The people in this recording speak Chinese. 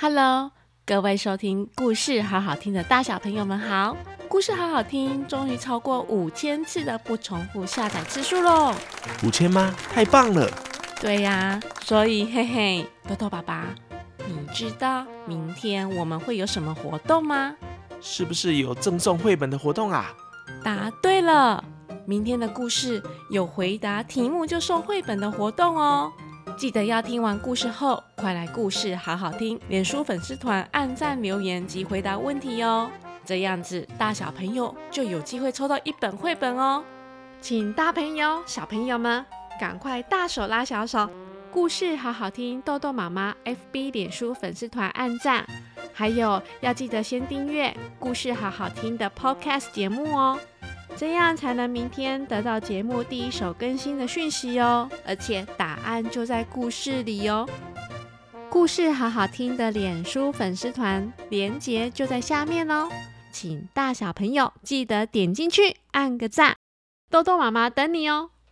Hello，各位收听故事好好听的大小朋友们好！故事好好听，终于超过五千次的不重复下载次数喽！五千吗？太棒了！对呀，所以嘿嘿，豆豆爸爸，你知道明天我们会有什么活动吗？是不是有赠送绘本的活动啊？答对了，明天的故事有回答题目就送绘本的活动哦。记得要听完故事后，快来故事好好听，脸书粉丝团按赞留言及回答问题哦。这样子大小朋友就有机会抽到一本绘本哦。请大朋友小朋友们赶快大手拉小手，故事好好听，豆豆妈妈 FB 脸书粉丝团按赞，还有要记得先订阅故事好好听的 Podcast 节目哦。这样才能明天得到节目第一手更新的讯息哦，而且答案就在故事里哦。故事好好听的脸书粉丝团连接就在下面哦，请大小朋友记得点进去按个赞，豆豆妈妈等你哦。